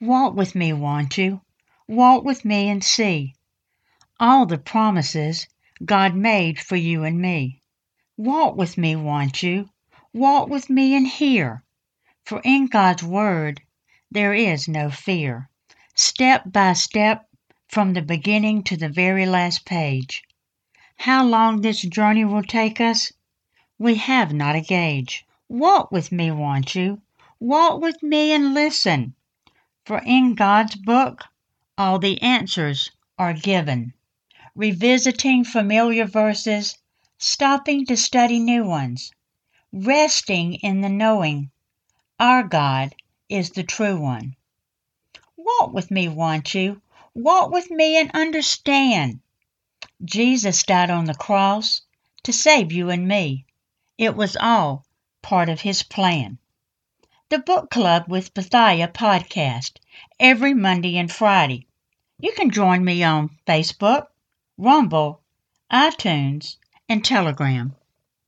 Walk with me, won't you? Walk with me and see All the promises God made for you and me. Walk with me, won't you? Walk with me and hear, For in God's Word there is no fear. Step by step, from the beginning to the very last page. How long this journey will take us we have not a gauge. Walk with me, won't you? Walk with me and listen, For in God's Book all the answers are given. Revisiting familiar verses, stopping to study new ones, resting in the knowing our God is the true one. Walk with me, won't you? Walk with me and understand. Jesus died on the cross to save you and me. It was all part of his plan. The Book Club with Bithiah podcast every Monday and Friday. You can join me on Facebook, Rumble, iTunes, and Telegram.